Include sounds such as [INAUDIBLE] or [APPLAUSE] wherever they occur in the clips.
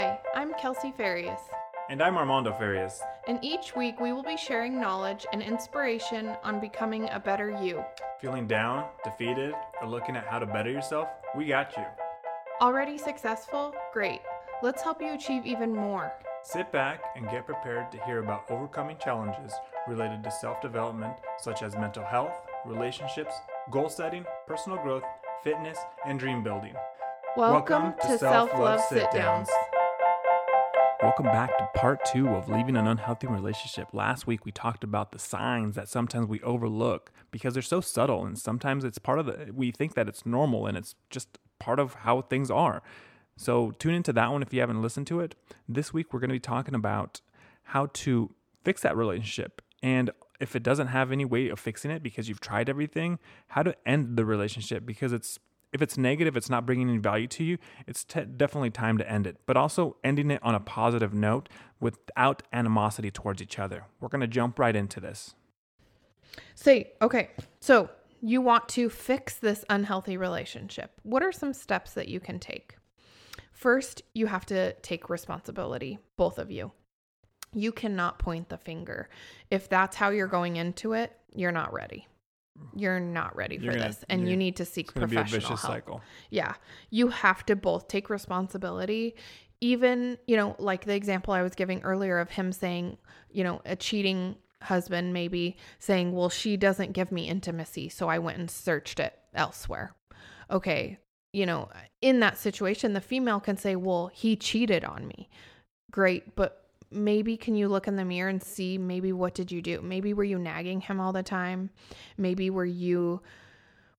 Hi, I'm Kelsey Farias, And I'm Armando Farias. and each week we will be sharing knowledge and inspiration on becoming a better you. Feeling down, defeated, or looking at how to better yourself? We got you. Already successful? Great. Let's help you achieve even more. Sit back and get prepared to hear about overcoming challenges related to self development, such as mental health, relationships, goal setting, personal growth, fitness, and dream building. Welcome, to Self Love Sit Downs. Welcome back to part two of leaving an unhealthy relationship. Last week we talked about the signs that sometimes we overlook because they're so subtle, and sometimes it's part of the, we think that it's normal and it's just part of how things are. So tune into that one if you haven't listened to it. This week we're going to be talking about how to fix that relationship and if it doesn't have any way of fixing it because you've tried everything, how to end the relationship because it's if it's negative, it's not bringing any value to you, it's te- definitely time to end it. But also ending it on a positive note without animosity towards each other. We're going to jump right into this. Say, okay, so you want to fix this unhealthy relationship. What are some steps that you can take? First, you have to take responsibility, both of you. You cannot point the finger. If that's how you're going into it, you're not ready. You're not ready for gonna- this, and you need to seek It's going be a professional help. cycle. Yeah. You have to both take responsibility. Even, you know, like the example I was giving earlier of him saying, you know, a cheating husband maybe saying, well, she doesn't give me intimacy. So I went and searched it elsewhere. Okay. You know, in that situation, the female can say, well, he cheated on me. Great. But maybe can you look in the mirror and see maybe what did you do? Maybe were you nagging him all the time? Maybe were you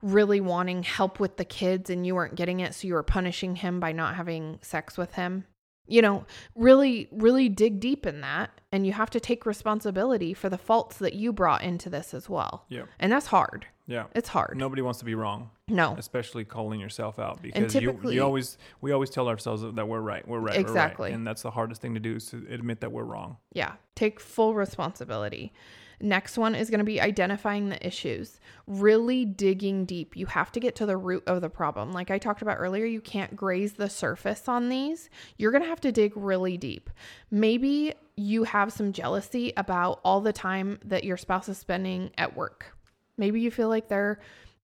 really wanting help with the kids and you weren't getting it so you were punishing him by not having sex with him you know really really dig deep in that and you have to take responsibility for the faults that you brought into this as well Yeah. and that's hard Yeah. it's hard Nobody wants to be wrong, no especially calling yourself out because you, you always we always tell ourselves that we're right, we're right, Exactly. we're right. and that's the hardest thing to do is to admit that we're wrong. Yeah, take full responsibility. Next one is going to be identifying the issues, really digging deep. You have to get to the root of the problem. Like I talked about earlier, you can't graze the surface on these. You're going to have to dig really deep. Maybe you have some jealousy about all the time that your spouse is spending at work. Maybe you feel like they're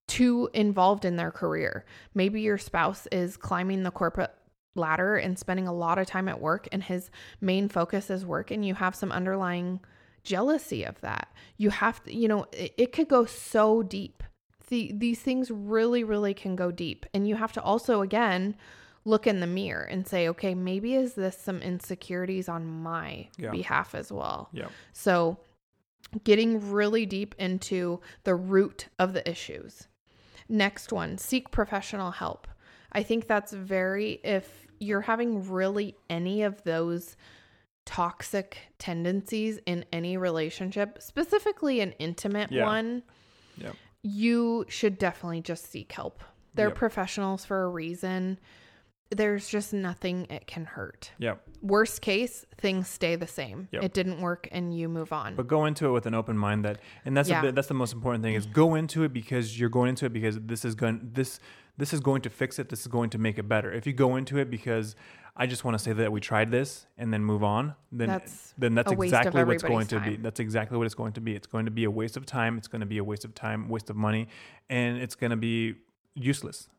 too involved in their career. Maybe your spouse is climbing the corporate ladder and spending a lot of time at work and his main focus is work and you have some underlying jealousy of that. You have to, you know, it, it could go so deep. The, these things really, really can go deep. And you have to also, again, look in the mirror and say, okay, maybe is this some insecurities on my Yeah. behalf as well? Yeah. So, getting really deep into the root of the issues. Next one, seek professional help. I think that's very, if you're having really any of those toxic tendencies in any relationship, specifically an intimate Yeah. one, Yeah. you should definitely just seek help. They're Yep. professionals for a reason. There's just nothing it can hurt. Yeah. Worst case, things stay the same. Yep. It didn't work and you move on. But go into it with an open mind that and that's Yeah. bit, that's the most important thing is go into it because you're going into it because this is going this this is going to fix it. This is going to make it better. If you go into it because I just want to say that we tried this and then move on, then That's then that's a waste of exactly what's going everybody's to be. That's exactly what it's going to be. It's going to be a waste of time. It's going to be a waste of time, waste of money, and it's going to be useless.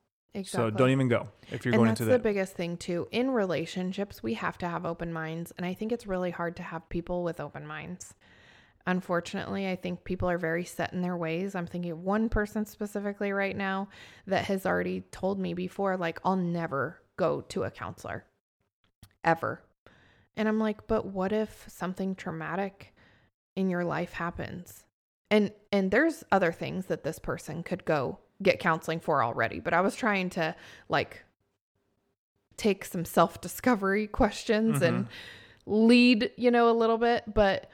So don't even go if you're and going that's the biggest thing too. In relationships, we have to have open minds, and I think it's really hard to have people with open minds. Unfortunately, I think people are very set in their ways. I'm thinking of one person specifically right now that has already told me before, like, I'll never go to a counselor ever. And I'm like, but what if something traumatic in your life happens? And and there's other things that this person could go get counseling for already, but I was trying to like take some self-discovery questions and mm-hmm. lead, you know, a little bit, but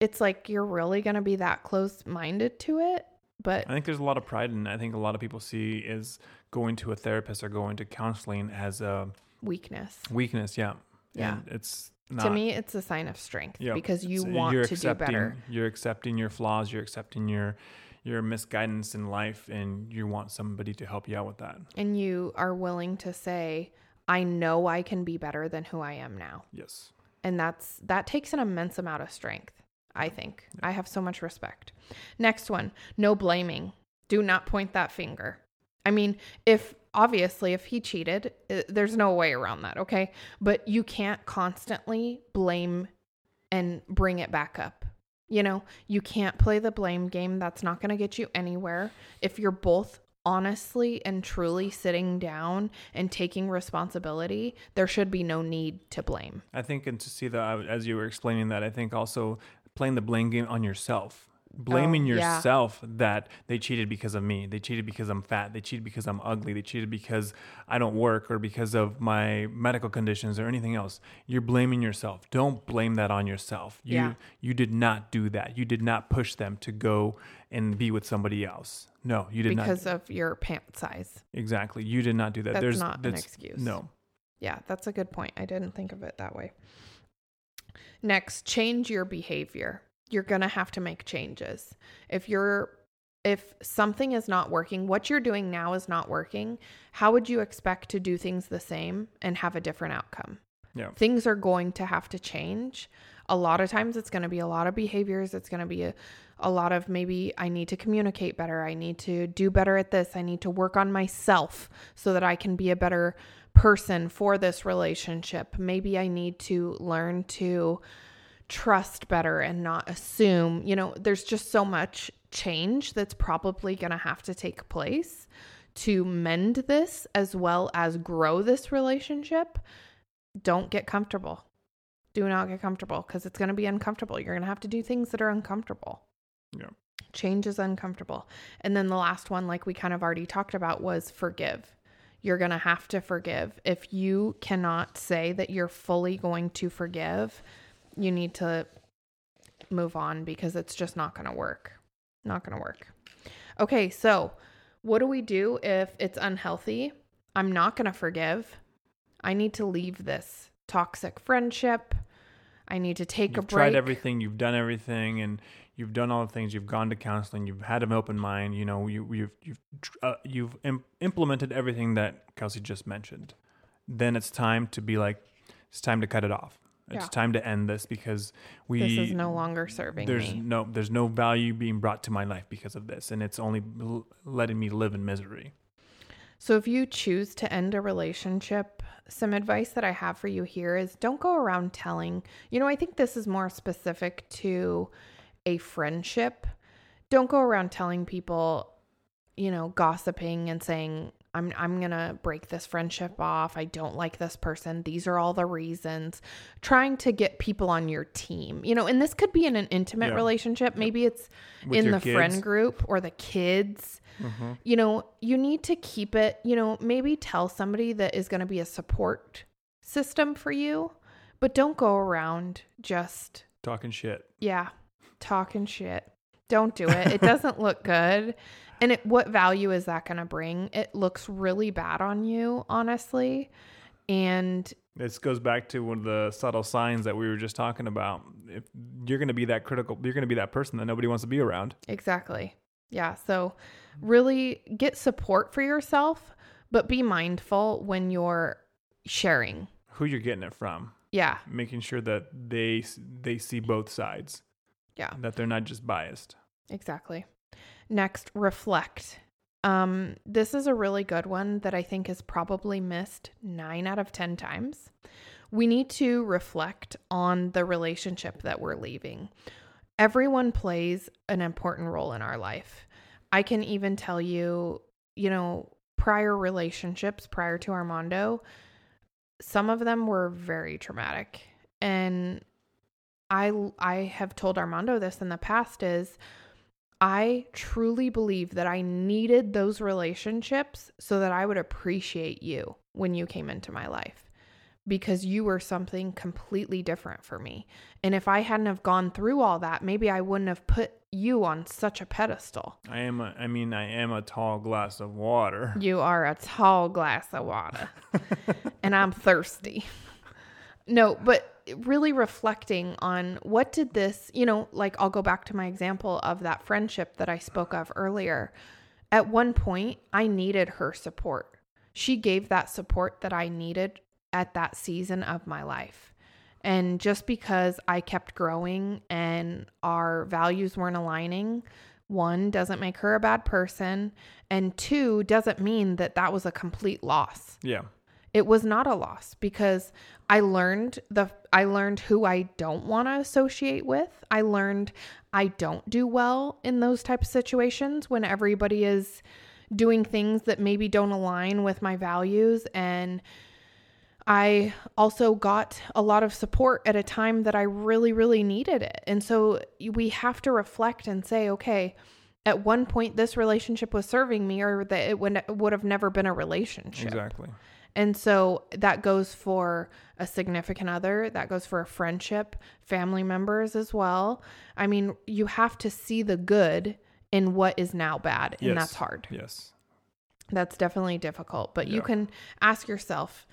it's like you're really going to be that close-minded to it, but I think there's a lot of pride in. I think a lot of people see is going to a therapist or going to counseling as a weakness. weakness. Yeah. Yeah. And it's not. to me, it's a sign of strength because you want to do better. You're accepting your flaws. You're accepting your your misguidance in life, and you want somebody to help you out with that. and you are willing to say I know I can be better than who I am now. Yes. And that's that takes an immense amount of strength, I think. I have so much respect. Next one, no blaming. Do not point that finger. I mean, if obviously if he cheated, uh, there's no way around that, okay? But you can't constantly blame and bring it back up. You know, you can't play the blame game. That's not going to get you anywhere. If you're both honestly and truly sitting down and taking responsibility, there should be no need to blame. I think, and to see that as you were explaining that, I think also playing the blame game on yourself Oh, blaming Oh, yeah. yourself that they cheated because of me. They cheated because I'm fat. They cheated because I'm ugly. They cheated because I don't work or because of my medical conditions or anything else. You're blaming yourself. Don't blame that on yourself. You Yeah. you did not do that. You did not push them to go and be with somebody else. No, you did because not. Because of your pant size. Exactly. You did not do that. That's There's not an excuse. No. Yeah, that's a good point. I didn't think of it that way. Next, change your behavior. You're going to have to make changes. If you're if something is not working, what you're doing now is not working, how would you expect to do things the same and have a different outcome? Yeah. Things are going to have to change. A lot of times it's going to be a lot of behaviors. It's going to be a, a lot of maybe I need to communicate better. I need to do better at this. I need to work on myself so that I can be a better person for this relationship. Maybe I need to learn to trust better and not assume. You know, there's just so much change that's probably going to have to take place to mend this as well as grow this relationship. Don't get comfortable. Do not get comfortable because it's going to be uncomfortable. You're going to have to do things that are uncomfortable. Yeah. Change is uncomfortable. And then the last one, like we kind of already talked about, was forgive. You're going to have to forgive. If you cannot say that you're fully going to forgive, you need to move on because it's just not going to work. Not going to work. Okay, so what do we do if it's unhealthy? I'm not going to forgive. I need to leave this toxic friendship. I need to take You've a break. tried everything. You've done everything, and you've done all the things. You've gone to counseling. You've had an open mind. You know, you, you've you've uh, you've Im- implemented everything that Kelsey just mentioned. Then it's time to be like, it's time to cut it off. It's Yeah. time to end this because we this is no longer serving there's me. no there's no value being brought to my life because of this, and it's only letting me live in misery. So if you choose to end a relationship, some advice that I have for you here is don't go around telling, you know, I think this is more specific to a friendship. Don't go around telling people, you know, gossiping and saying, I'm I'm going to break this friendship off. I don't like this person. These are all the reasons. Trying to get people on your team. You know, and this could be in an intimate Yeah. relationship. Maybe it's With in the friend group or the kids Mm-hmm. you know, you need to keep it, you know, maybe tell somebody that is going to be a support system for you, but don't go around just, Talking shit. yeah, talking shit. Don't do it. It doesn't look good. [LAUGHS] And it, what value is that going to bring? It looks really bad on you, honestly. And This goes back to one of the subtle signs that we were just talking about. If you're going to be that critical, you're going to be that person that nobody wants to be around. Exactly. Yeah. So really get support for yourself, but be mindful when you're sharing. Who you're getting it from, Yeah. making sure that they they see both sides, Yeah. that they're not just biased. Exactly. Next, reflect. Um, this is a really good one that I think is probably missed nine out of 10 times. We need to reflect on the relationship that we're leaving. Everyone plays an important role in our life. I can even tell you, you know, prior relationships prior to Armando, some of them were very traumatic. And I I have told Armando this in the past is I truly believe that I needed those relationships so that I would appreciate you when you came into my life because you were something completely different for me. And if I hadn't have gone through all that, maybe I wouldn't have put you on such a pedestal. I am. A, I mean, I am a tall glass of water. You are a tall glass of water [LAUGHS] and I'm thirsty. No, but really reflecting on what did this, you know, like I'll go back to my example of that friendship that I spoke of earlier. At one point, I needed her support. she gave that support that I needed at that season of my life. And just because I kept growing and our values weren't aligning, one doesn't make her a bad person, and two doesn't mean that that was a complete loss. Yeah. It was not a loss because I learned the I learned who I don't want to associate with. I learned I don't do well in those type of situations when everybody is doing things that maybe don't align with my values and I also got a lot of support at a time that I really, really needed it. And so we have to reflect and say, okay, at one point this relationship was serving me, or that it would, would have never been a relationship. Exactly. And so that goes for a significant other, that goes for a friendship, family members as well. I mean, you have to see the good in what is now bad, and Yes. that's hard. Yes. That's definitely difficult, but you can ask yourself,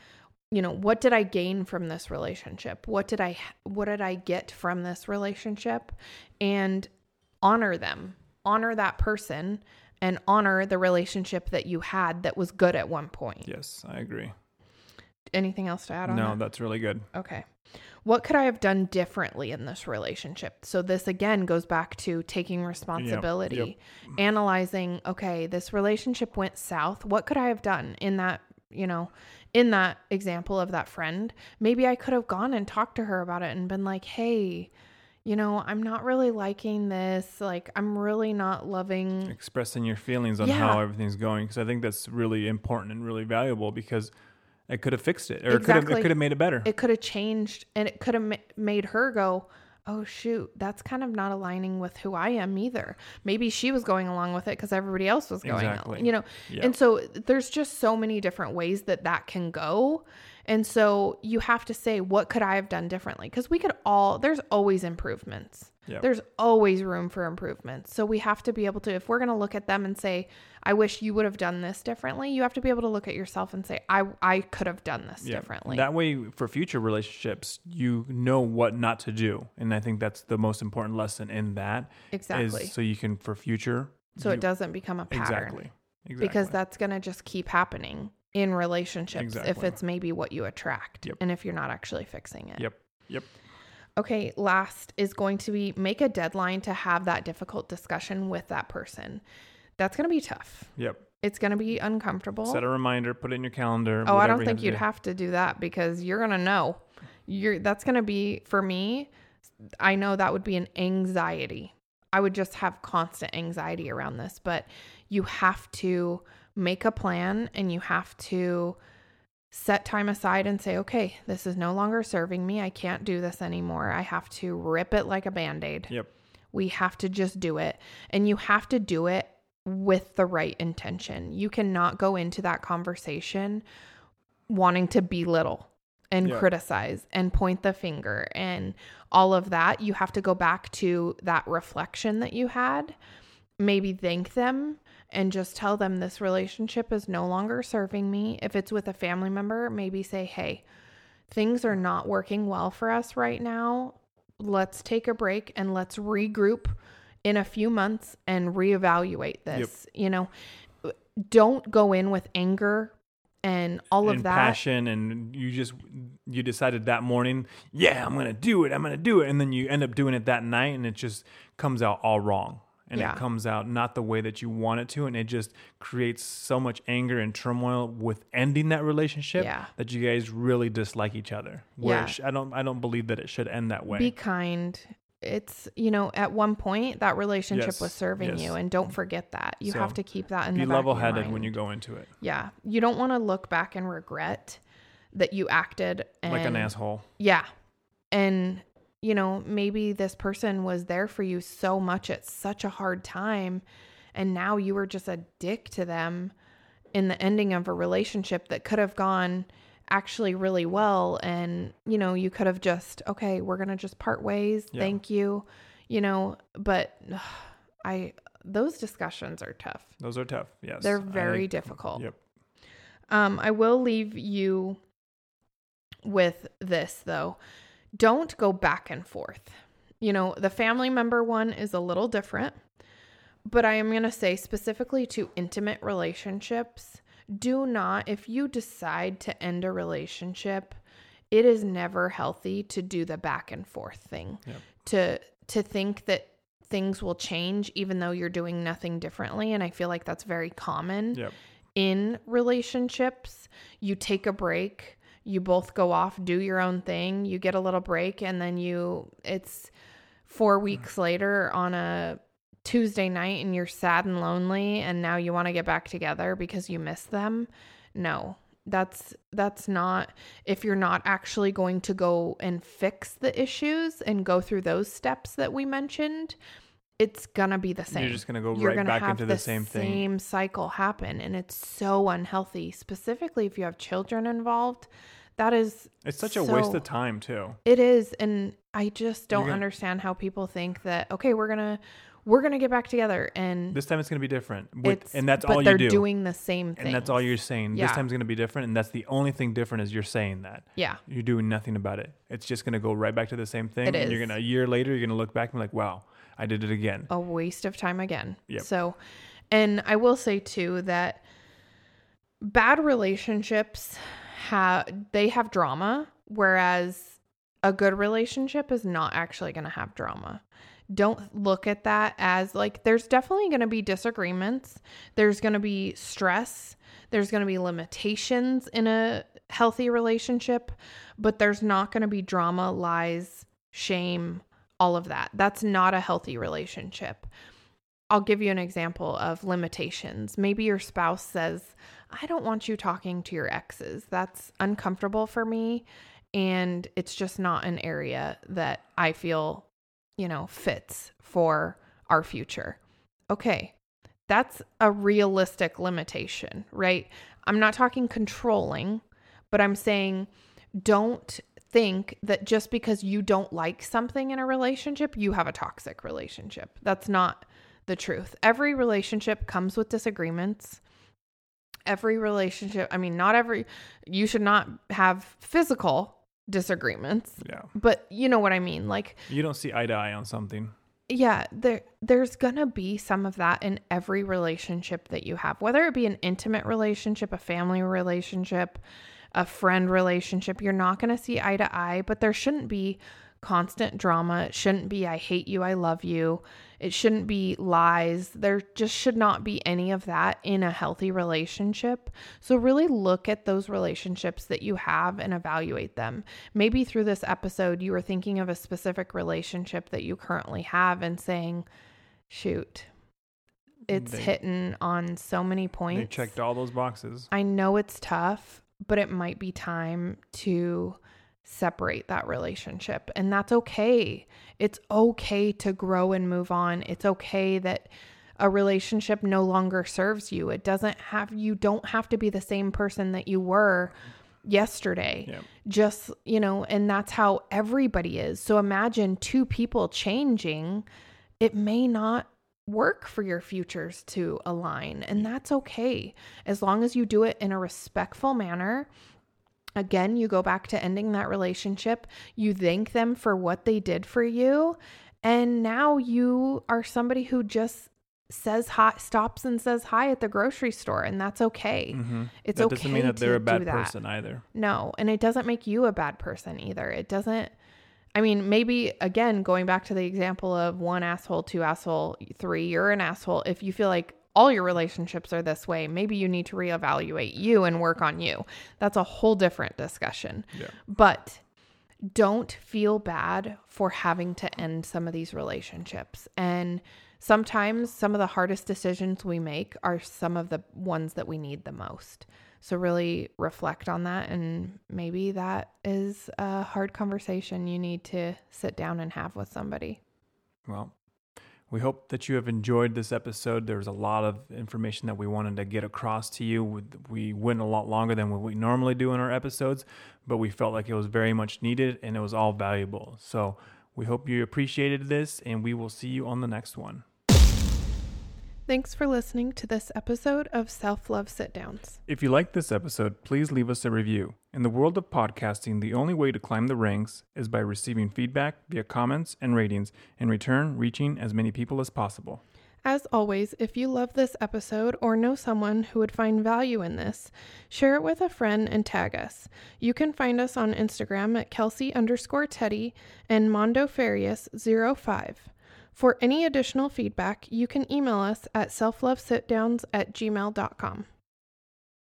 you know, what did I gain from this relationship? What did I what did I get from this relationship? And honor them. Honor that person and honor the relationship that you had that was good at one point. Yes, I agree. Anything else to add on No, that? that's really good. Okay. What could I have done differently in this relationship? So, this again goes back to taking responsibility, mm. analyzing, okay, this relationship went south. What could I have done in that, you know, in that example of that friend? Maybe I could have gone and talked to her about it and been like, hey, you know, I'm not really liking this. Like, I'm really not loving. Expressing your feelings on Yeah. how everything's going because I think that's really important and really valuable because it could have fixed it or it could have Exactly. it could have made it better. It could have changed and it could have ma- made her go, oh, shoot, that's kind of not aligning with who I am either. Maybe she was going along with it because everybody else was going, Exactly. along, you know? Yeah. And so there's just so many different ways that that can go. And so you have to say, what could I have done differently? Because we could all, there's always improvements. Yep. There's always room for improvements. So we have to be able to, if we're going to look at them and say, I wish you would have done this differently, you have to be able to look at yourself and say, I, I could have done this Yeah. differently. That way, for future relationships, you know what not to do, and I think that's the most important lesson in that. Exactly. so you can for future. so you- it doesn't become a pattern exactly. Exactly. because that's going to just keep happening in relationships if it's maybe what you attract Yep. and if you're not actually fixing it. Yep. Yep. Okay, last is going to be make a deadline to have that difficult discussion with that person. That's going to be tough. Yep. It's going to be uncomfortable. Set a reminder. Put it in your calendar. oh, I don't think you'd have to do that because you're going to know. You're that's going to be for me I know that would be an anxiety. I would just have constant anxiety around this, but you have to make a plan and you have to set time aside and say, okay, this is no longer serving me. I can't do this anymore. I have to rip it like a band aid. Yep. We have to just do it. And you have to do it with the right intention. You cannot go into that conversation wanting to belittle and Yeah. criticize and point the finger and all of that. You have to go back to that reflection that you had, maybe thank them and just tell them this relationship is no longer serving me. If it's with a family member, maybe say, hey, things are not working well for us right now. Let's take a break and let's regroup in a few months and reevaluate this. You know, don't go in with anger and all of and that. passion and you just you decided that morning yeah i'm gonna do it i'm gonna do it and then you end up doing it that night and it just comes out all wrong and Yeah. it comes out not the way that you want it to and it just creates so much anger and turmoil with ending that relationship Yeah. that you guys really dislike each other where Yeah. i don't i don't believe that it should end that way Be kind. It's, you know, at one point that relationship Yes, was serving yes. you, and don't forget that. You So, have to keep that in be the back of level-headed when you go into it Yeah. You don't want to look back and regret that you acted and like an asshole Yeah. And, you know, maybe this person was there for you so much at such a hard time. And now you were just a dick to them in the ending of a relationship that could have gone actually really well. And, you know, you could have just, okay, we're going to just part ways. Yeah. Thank you. You know, but [SIGHS] I, those discussions are tough. those are tough yes They're I- very difficult. yep Um, I will leave you with this though. Don't go back and forth. You know, the family member one is a little different, but I am going to say specifically to intimate relationships, do not, if you decide to end a relationship, it is never healthy to do the back and forth thing. Yep. To to think that things will change even though you're doing nothing differently and I feel like that's very common Yep. in relationships. You take a break, you both go off, do your own thing, you get a little break and then you it's 4 hmm. weeks later on a Tuesday night and you're sad and lonely and now you want to get back together because you miss them. No. That's that's not if you're not actually going to go and fix the issues and go through those steps that we mentioned, it's gonna be the same. You're just gonna go You're right gonna back into the same thing. Same cycle happen, and it's so unhealthy. Specifically, if you have children involved, that is It's such a waste of time too. it is, and I just don't gonna- understand how people think that okay, we're gonna we're gonna get back together, and This time it's gonna be different. With, and that's all you do. doing the same thing, and that's all you're saying. This time's gonna be different, and that's the only thing different is you're saying that. yeah. You're doing nothing about it. It's just gonna go right back to the same thing. It and you're gonna a year later you're gonna look back and be like, wow, I did it again. a waste of time again. Yep. So, and I will say too that bad relationships have they have drama, whereas a good relationship is not actually going to have drama. Don't look at that as like there's definitely going to be disagreements. There's going to be stress. There's going to be limitations in a healthy relationship, but there's not going to be drama, lies, shame, all of that. That's not a healthy relationship. I'll give you an example of limitations. Maybe your spouse says, I don't want you talking to your exes. That's uncomfortable for me. And it's just not an area that I feel, you know, fits for our future. Okay. That's a realistic limitation, right? I'm not talking controlling, but I'm saying don't think that just because you don't like something in a relationship, you have a toxic relationship. That's not the truth. Every relationship comes with disagreements. Every relationship, I mean, not every, you should not have physical disagreements, Yeah. but you know what I mean. Like, You don't see eye to eye on something. yeah, there there's going to be some of that in every relationship that you have. Whether it be an intimate relationship, a family relationship, a friend relationship, you're not going to see eye to eye, but there shouldn't be constant drama. It shouldn't be I hate you, I love you. It shouldn't be lies. There just should not be any of that in a healthy relationship. So really look at those relationships that you have and evaluate them. Maybe through this episode you were thinking of a specific relationship that you currently have and saying, "Shoot, it's They- hitting on so many points." They checked all those boxes. I know it's tough, but it might be time to separate that relationship. And that's okay. It's okay to grow and move on. It's okay that a relationship no longer serves you. It doesn't have, you don't have to be the same person that you were yesterday. Yeah. Just, you know, and that's how everybody is. So imagine two people changing, it may not work for your futures to align, and that's okay as long as you do it in a respectful manner. Again, you go back to ending that relationship, you thank them for what they did for you, and now you are somebody who just says hi, stops and says hi at the grocery store, and that's okay. hmm It's that okay doesn't mean that they're a bad person either. No, and it doesn't make you a bad person either. It doesn't I mean, maybe again, going back to the example of one asshole, two asshole, three, you're an asshole. If you feel like all your relationships are this way, maybe you need to reevaluate you and work on you. That's a whole different discussion. Yeah. But don't feel bad for having to end some of these relationships. And sometimes some of the hardest decisions we make are some of the ones that we need the most. So, really reflect on that. And maybe that is a hard conversation you need to sit down and have with somebody. Well, we hope that you have enjoyed this episode. There's a lot of information that we wanted to get across to you. We went a lot longer than what we normally do in our episodes, but we felt like it was very much needed and it was all valuable. So we hope you appreciated this, and we will see you on the next one. Thanks for listening to this episode of Self Love Sit Downs. If you like this episode, please leave us a review. In the world of podcasting, the only way to climb the ranks is by receiving feedback via comments and ratings, in return, reaching as many people as possible. As always, if you love this episode or know someone who would find value in this, share it with a friend and tag us. You can find us on Instagram at Kelsey underscore Teddy and Mondo Farias 05. For any additional feedback, you can email us at selflovesitdowns at gmail.com.